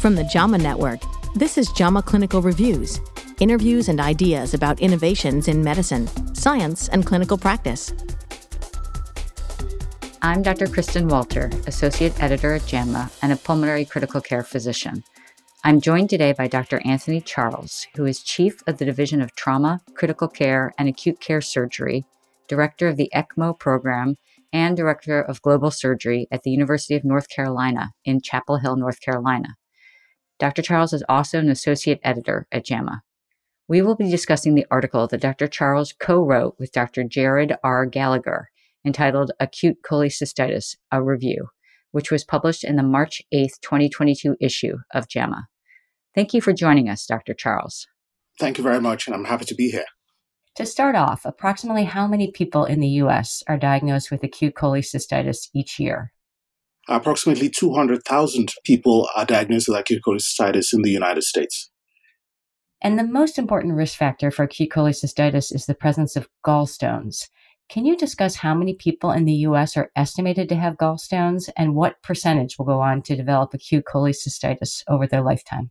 From the JAMA Network, this is JAMA Clinical Reviews interviews and ideas about innovations in medicine, science, and clinical practice. I'm Dr. Kristin Walter, Associate Editor at JAMA and a pulmonary critical care physician. I'm joined today by Dr. Anthony Charles, who is Chief of the Division of Trauma, Critical Care, and Acute Care Surgery, Director of the ECMO program, and Director of Global Surgery at the University of North Carolina in Chapel Hill, North Carolina. Dr. Charles is also an Associate Editor at JAMA. We will be discussing the article that Dr. Charles co wrote with Dr. Jared R. Gallaher entitled Acute Cholecystitis, a Review, which was published in the March 8, 2022 issue of JAMA. Thank you for joining us, Dr. Charles. Thank you very much, and I'm happy to be here. To start off, approximately how many people in the U.S. are diagnosed with acute cholecystitis each year? Approximately 200,000 people are diagnosed with acute cholecystitis in the United States. And the most important risk factor for acute cholecystitis is the presence of gallstones. Can you discuss how many people in the US are estimated to have gallstones and what percentage will go on to develop acute cholecystitis over their lifetime?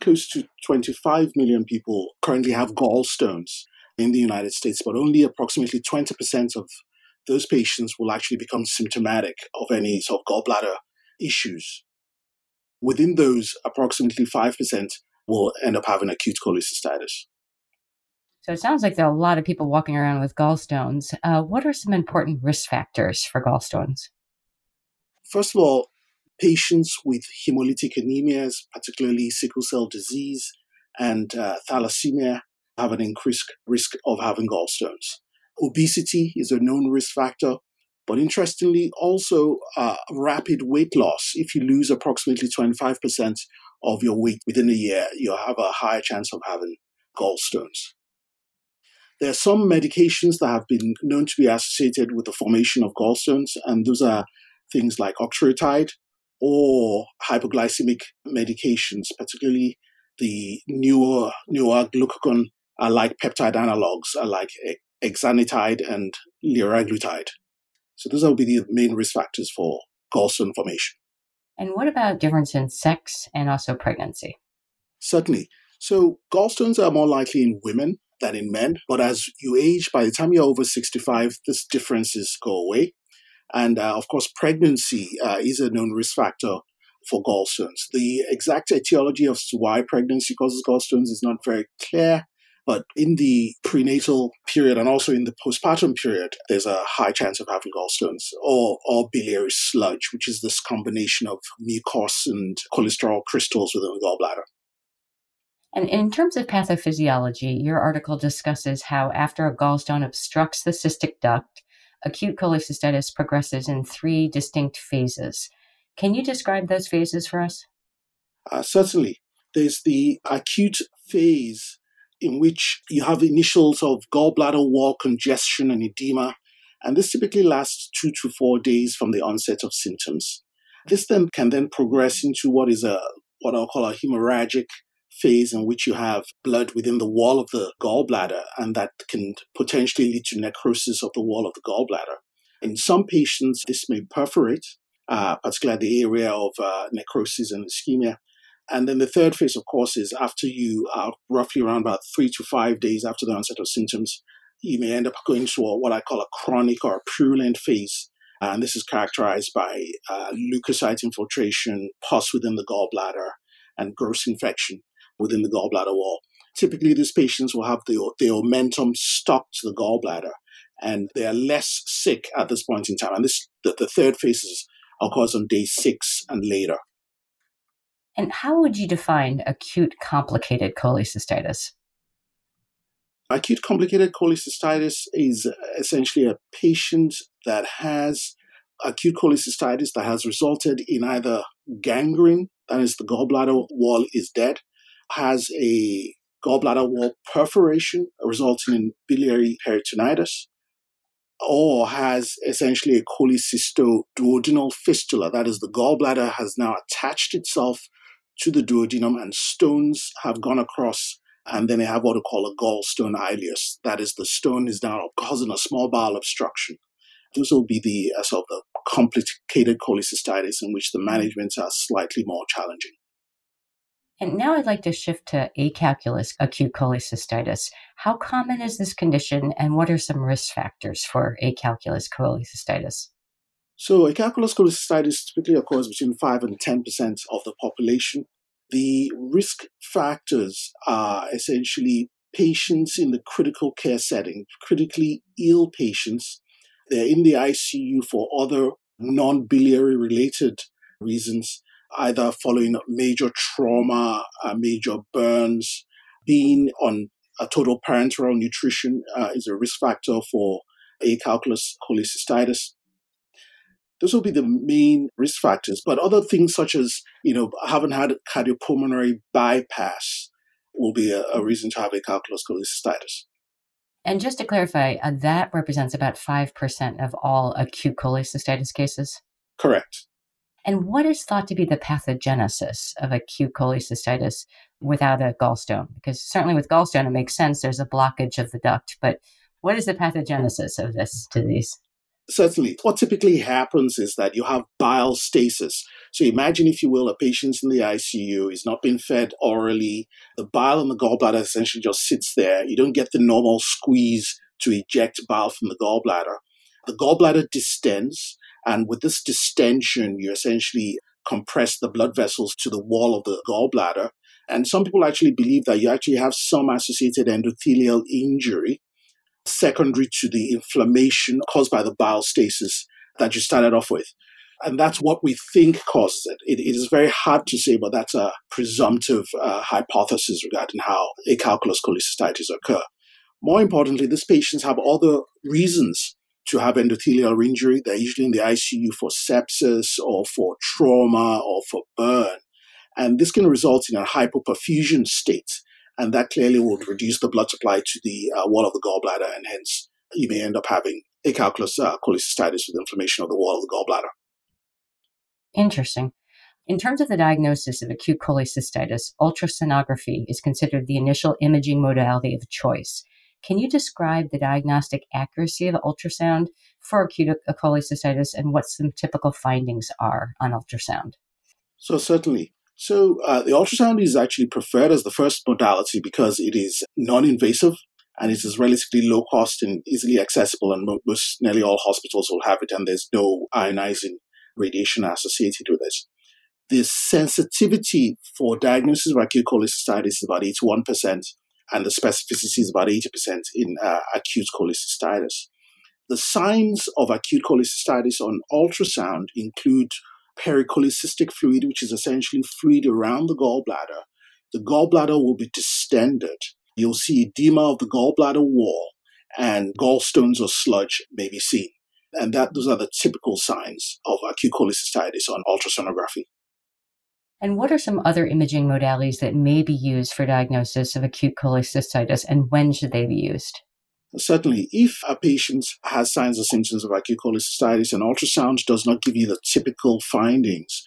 Close to 25 million people currently have gallstones in the United States, but only approximately 20% of those patients will actually become symptomatic of any sort of gallbladder issues. Within those, approximately 5% will end up having acute cholecystitis. So it sounds like there are a lot of people walking around with gallstones. Uh, what are some important risk factors for gallstones? First of all, patients with hemolytic anemias, particularly sickle cell disease and uh, thalassemia, have an increased risk of having gallstones. Obesity is a known risk factor, but interestingly, also uh, rapid weight loss. If you lose approximately 25% of your weight within a year, you have a higher chance of having gallstones. There are some medications that have been known to be associated with the formation of gallstones, and those are things like octreotide or hypoglycemic medications, particularly the newer, newer glucagon like peptide analogs like exenatide and liraglutide. So those will be the main risk factors for gallstone formation. And what about difference in sex and also pregnancy? Certainly. So gallstones are more likely in women than in men. But as you age, by the time you're over 65, these differences go away. And uh, of course, pregnancy uh, is a known risk factor for gallstones. The exact etiology of why pregnancy causes gallstones is not very clear. But in the prenatal period and also in the postpartum period, there's a high chance of having gallstones or, or biliary sludge, which is this combination of mucus and cholesterol crystals within the gallbladder. And in terms of pathophysiology, your article discusses how after a gallstone obstructs the cystic duct, acute cholecystitis progresses in three distinct phases. Can you describe those phases for us? Uh, certainly. There's the acute phase in which you have initials of gallbladder wall congestion and edema, and this typically lasts two to four days from the onset of symptoms. This then can then progress into what is a what I'll call a hemorrhagic phase in which you have blood within the wall of the gallbladder, and that can potentially lead to necrosis of the wall of the gallbladder. In some patients, this may perforate, uh, particularly the area of uh, necrosis and ischemia. And then the third phase, of course, is after you are roughly around about three to five days after the onset of symptoms, you may end up going to what I call a chronic or a purulent phase. And this is characterized by uh, leukocyte infiltration, pus within the gallbladder, and gross infection within the gallbladder wall. Typically, these patients will have the, the omentum stuck to the gallbladder and they are less sick at this point in time. And this the, the third phase is occurs on day six and later. And how would you define acute complicated cholecystitis? Acute complicated cholecystitis is essentially a patient that has acute cholecystitis that has resulted in either gangrene, that is, the gallbladder wall is dead, has a gallbladder wall perforation resulting in biliary peritonitis, or has essentially a cholecystoduodenal fistula. That is, the gallbladder has now attached itself to the duodenum and stones have gone across and then they have what we call a gallstone ileus. That is, the stone is now causing a small bowel obstruction. Those will be the uh, sort of the complicated cholecystitis in which the management are slightly more challenging. And now I'd like to shift to acalculous acute cholecystitis. How common is this condition, and what are some risk factors for acalculous cholecystitis? So, acalculous cholecystitis typically occurs between 5 and 10% of the population. The risk factors are essentially patients in the critical care setting, critically ill patients. They're in the ICU for other non biliary related reasons, either following major trauma, uh, major burns, being on a total parenteral nutrition uh, is a risk factor for acalculous cholecystitis. Those will be the main risk factors. But other things such as, you know, having had a cardiopulmonary bypass will be a, a reason to have acalculous cholecystitis. And just to clarify, uh, that represents about 5% of all acute cholecystitis cases? Correct. And what is thought to be the pathogenesis of acute cholecystitis without a gallstone? Because certainly with gallstone, it makes sense there's a blockage of the duct, but what is the pathogenesis of this disease? Certainly. What typically happens is that you have bile stasis. So imagine, if you will, a patient in the ICU is not being fed orally. The bile in the gallbladder essentially just sits there. You don't get the normal squeeze to eject bile from the gallbladder. The gallbladder distends, and with this distension, you essentially compress the blood vessels to the wall of the gallbladder. And some people actually believe that you actually have some associated endothelial injury secondary to the inflammation caused by the bile stasis that you started off with. And that's what we think causes it. it, it is very hard to say, but that's a presumptive uh, hypothesis regarding how acalculous cholecystitis occur. More importantly, these patients have other reasons to have endothelial injury. They're usually in the ICU for sepsis or for trauma or for burn. And this can result in a hypoperfusion state and that clearly would reduce the blood supply to the uh, wall of the gallbladder, and hence you may end up having acalculous uh, cholecystitis with inflammation of the wall of the gallbladder. Interesting. In terms of the diagnosis of acute cholecystitis, ultrasonography is considered the initial imaging modality of choice. Can you describe the diagnostic accuracy of ultrasound for acute cholecystitis and what some typical findings are on ultrasound? So, certainly. So uh, the ultrasound is actually preferred as the first modality because it is non-invasive and it is relatively low cost and easily accessible, and most nearly all hospitals will have it, and there's no ionizing radiation associated with it. The sensitivity for diagnosis of acute cholecystitis is about 81%, and the specificity is about 80% in uh, acute cholecystitis. The signs of acute cholecystitis on ultrasound include pericholecystic fluid, which is essentially fluid around the gallbladder. The gallbladder will be distended. You'll see edema of the gallbladder wall, and gallstones or sludge may be seen. And that those are the typical signs of acute cholecystitis on ultrasonography. And what are some other imaging modalities that may be used for diagnosis of acute cholecystitis, and when should they be used? Certainly, if a patient has signs or symptoms of acute cholecystitis and ultrasound does not give you the typical findings,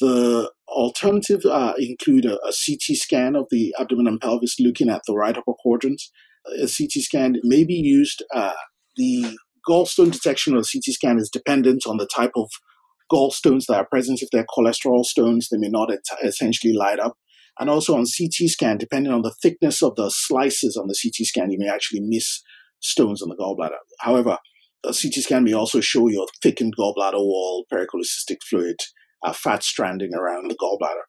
the alternative uh, include a, a, CT scan of the abdomen and pelvis looking at the right upper quadrant. A CT scan may be used. Uh, the gallstone detection of a CT scan is dependent on the type of gallstones that are present. If they're cholesterol stones, they may not essentially light up. And also on CT scan, depending on the thickness of the slices on the CT scan, you may actually miss stones in the gallbladder. However, a CT scan may also show you a thickened gallbladder wall, pericholecystic fluid, uh, fat stranding around the gallbladder.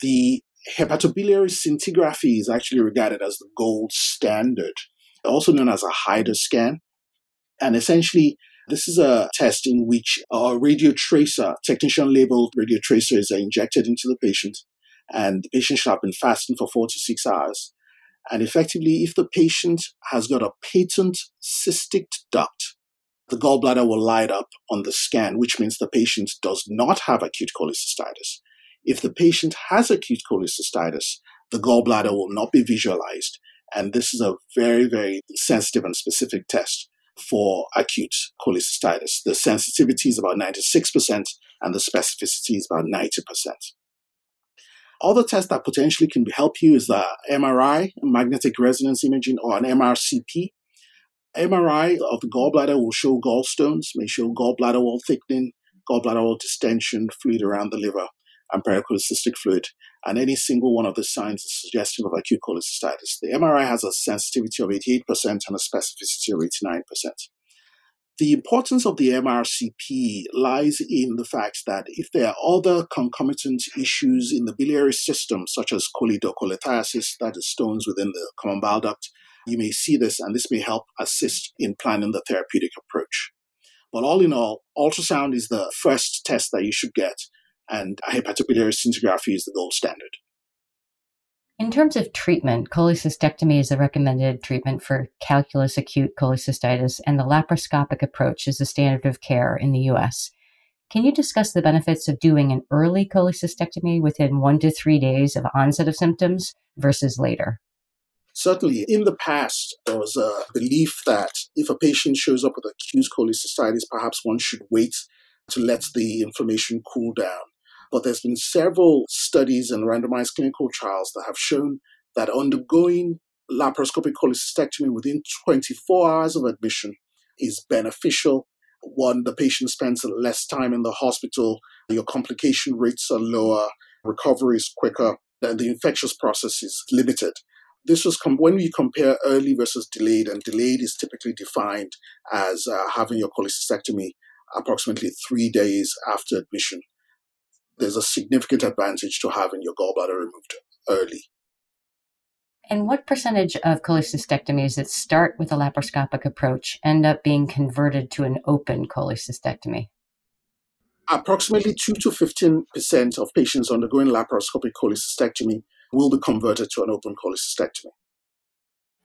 The hepatobiliary scintigraphy is actually regarded as the gold standard, also known as a HIDA scan. And essentially, this is a test in which a radio tracer, technetium labeled radio tracer, is injected into the patient, and the patient should have been fasting for four to six hours. And effectively, if the patient has got a patent cystic duct, the gallbladder will light up on the scan, which means the patient does not have acute cholecystitis. If the patient has acute cholecystitis, the gallbladder will not be visualized. And this is a very, very sensitive and specific test for acute cholecystitis. The sensitivity is about 96% and the specificity is about 90%. Other tests that potentially can help you is uh, the MRI, magnetic resonance imaging, or an MRCP. MRI of the gallbladder will show gallstones, may show gallbladder wall thickening, gallbladder wall distension, fluid around the liver. and pericholecystic fluid, and any single one of the signs is suggestive of acute cholecystitis. The MRI has a sensitivity of 88% and a specificity of 89%. The importance of the MRCP lies in the fact that if there are other concomitant issues in the biliary system, such as choledocholithiasis, that is stones within the common bile duct, you may see this, and this may help assist in planning the therapeutic approach. But all in all, ultrasound is the first test that you should get, and hepatobiliary scintigraphy is the gold standard. In terms of treatment, cholecystectomy is the recommended treatment for calculous acute cholecystitis, and the laparoscopic approach is the standard of care in the US. Can you discuss the benefits of doing an early cholecystectomy within one to three days of onset of symptoms versus later? Certainly, in the past, there was a belief that if a patient shows up with acute cholecystitis, perhaps one should wait to let the inflammation cool down. But there's been several studies and randomized clinical trials that have shown that undergoing laparoscopic cholecystectomy within 24 hours of admission is beneficial. One, the patient spends less time in the hospital, your complication rates are lower, recovery is quicker, and the infectious process is limited. This was com- when we compare early versus delayed, and delayed is typically defined as uh, having your cholecystectomy approximately three days after admission there's a significant advantage to having your gallbladder removed early. And what percentage of cholecystectomies that start with a laparoscopic approach end up being converted to an open cholecystectomy? Approximately 2 to 15% of patients undergoing laparoscopic cholecystectomy will be converted to an open cholecystectomy.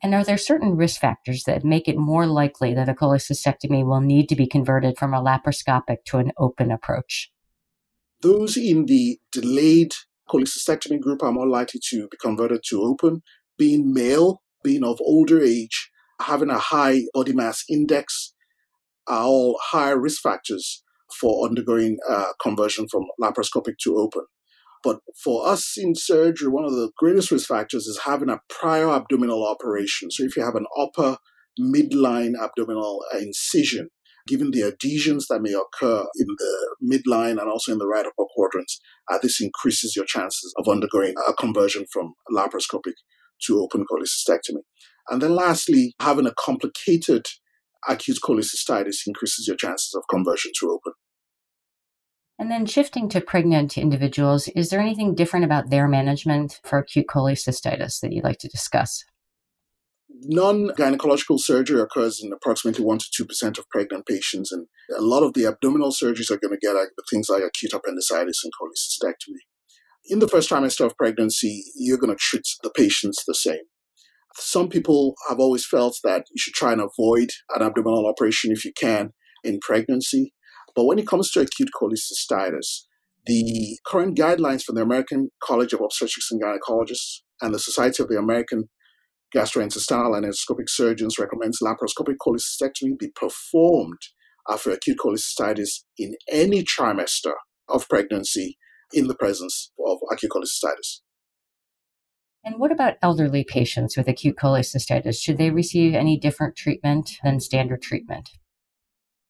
And are there certain risk factors that make it more likely that a cholecystectomy will need to be converted from a laparoscopic to an open approach? Those in the delayed cholecystectomy group are more likely to be converted to open, being male, being of older age, having a high body mass index are all higher risk factors for undergoing uh, conversion from laparoscopic to open. But for us in surgery, one of the greatest risk factors is having a prior abdominal operation. So if you have an upper midline abdominal incision, given the adhesions that may occur in the midline and also in the right upper quadrants, uh, this increases your chances of undergoing a conversion from laparoscopic to open cholecystectomy. And then lastly, having a complicated acute cholecystitis increases your chances of conversion to open. And then shifting to pregnant individuals, is there anything different about their management for acute cholecystitis that you'd like to discuss? Non gynecological surgery occurs in approximately 1% to 2% of pregnant patients, and a lot of the abdominal surgeries are going to get things like acute appendicitis and cholecystectomy. In the first trimester of pregnancy, you're going to treat the patients the same. Some people have always felt that you should try and avoid an abdominal operation if you can in pregnancy. But when it comes to acute cholecystitis, the current guidelines from the American College of Obstetrics and Gynecologists and the Society of the American gastrointestinal and endoscopic surgeons recommends laparoscopic cholecystectomy be performed after acute cholecystitis in any trimester of pregnancy in the presence of acute cholecystitis. And what about elderly patients with acute cholecystitis? Should they receive any different treatment than standard treatment?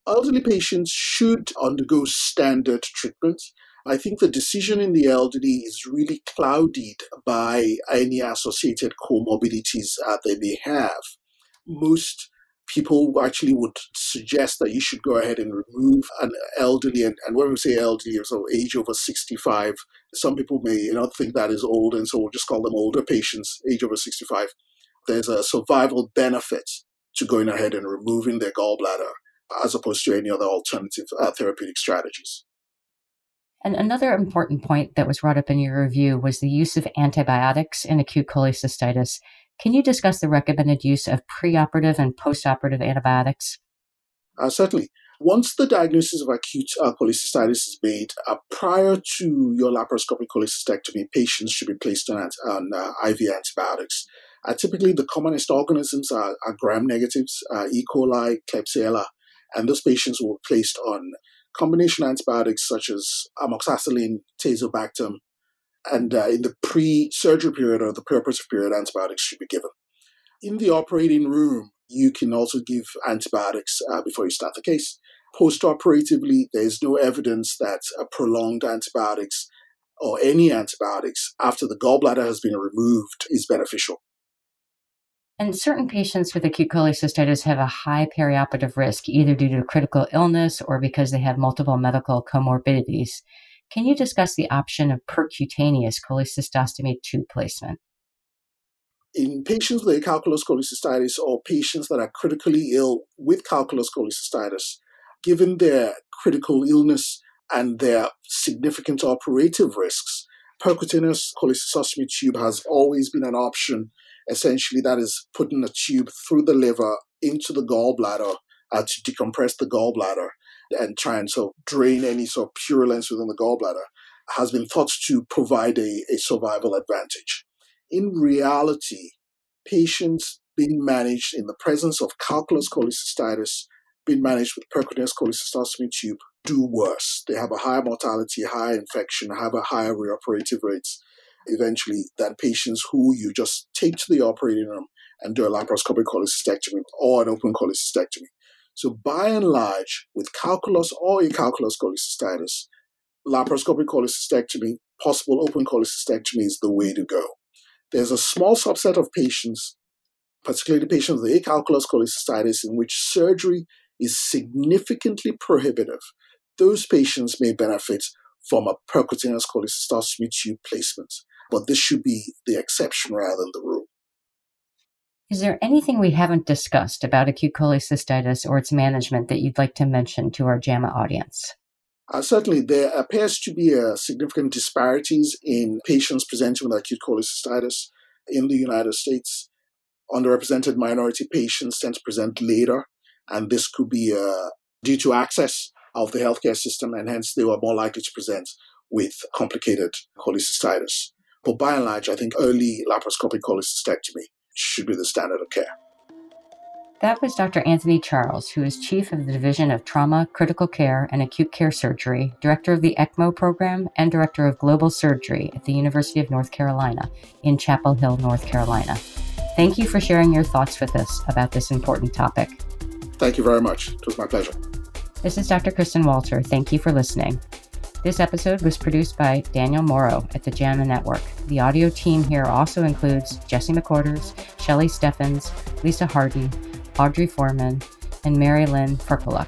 Elderly patients should undergo standard treatment. I think the decision in the elderly is really clouded by any associated comorbidities uh, they may have. Most people actually would suggest that you should go ahead and remove an elderly, and, and when we say elderly, so age over 65, some people may not think that is old, and so we'll just call them older patients, age over 65. There's a survival benefit to going ahead and removing their gallbladder as opposed to any other alternative uh, therapeutic strategies. And another important point that was brought up in your review was the use of antibiotics in acute cholecystitis. Can you discuss the recommended use of preoperative and postoperative antibiotics? Uh, certainly. Once the diagnosis of acute uh, cholecystitis is made, uh, prior to your laparoscopic cholecystectomy, patients should be placed on, on uh, IV antibiotics. Uh, typically, the commonest organisms are, are gram negatives, uh, E. coli, Klebsiella, and those patients were placed on combination antibiotics such as amoxicillin, tazobactam, and uh, in the pre-surgery period or the preoperative period, antibiotics should be given. In the operating room, you can also give antibiotics uh, before you start the case. Post-operatively, there is no evidence that prolonged antibiotics or any antibiotics after the gallbladder has been removed is beneficial. And certain patients with acute cholecystitis have a high perioperative risk, either due to critical illness or because they have multiple medical comorbidities. Can you discuss the option of percutaneous cholecystostomy tube placement? In patients with acalculous cholecystitis or patients that are critically ill with calculous cholecystitis, given their critical illness and their significant operative risks, percutaneous cholecystostomy tube has always been an option. Essentially, that is putting a tube through the liver into the gallbladder uh, to decompress the gallbladder and try and sort of drain any sort of purulence within the gallbladder has been thought to provide a, a survival advantage. In reality, patients being managed in the presence of calculous cholecystitis being managed with percutaneous cholecystostomy tube do worse. They have a higher mortality, higher infection, have a higher reoperative rates eventually that patients who you just take to the operating room and do a laparoscopic cholecystectomy or an open cholecystectomy. So by and large, with calculous or acalculous cholecystitis, laparoscopic cholecystectomy, possible open cholecystectomy is the way to go. There's a small subset of patients, particularly patients with acalculous cholecystitis, in which surgery is significantly prohibitive. Those patients may benefit from a percutaneous cholecystostomy tube placement, but this should be the exception rather than the rule. Is there anything we haven't discussed about acute cholecystitis or its management that you'd like to mention to our JAMA audience? Uh, certainly, there appears to be a significant disparities in patients presenting with acute cholecystitis in the United States. Underrepresented minority patients tend to present later, and this could be uh, due to access of the healthcare system, and hence they were more likely to present with complicated cholecystitis. But by and large, I think early laparoscopic cholecystectomy should be the standard of care. That was Dr. Anthony Charles, who is Chief of the Division of Trauma, Critical Care, and Acute Care Surgery, Director of the ECMO program, and Director of Global Surgery at the University of North Carolina in Chapel Hill, North Carolina. Thank you for sharing your thoughts with us about this important topic. Thank you very much. It was my pleasure. This is Dr. Kristin Walter. Thank you for listening. This episode was produced by Daniel Morrow at the JAMA Network. The audio team here also includes Jesse McQuarters, Shelley Steffens, Lisa Harden, Audrey Foreman, and Mary Lynn Ferkaluk.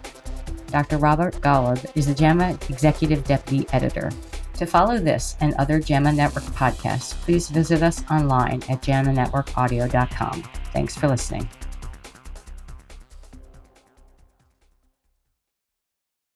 Dr. Robert Golub is the JAMA Executive Deputy Editor. To follow this and other JAMA Network podcasts, please visit us online at jamanetworkaudio.com. Thanks for listening.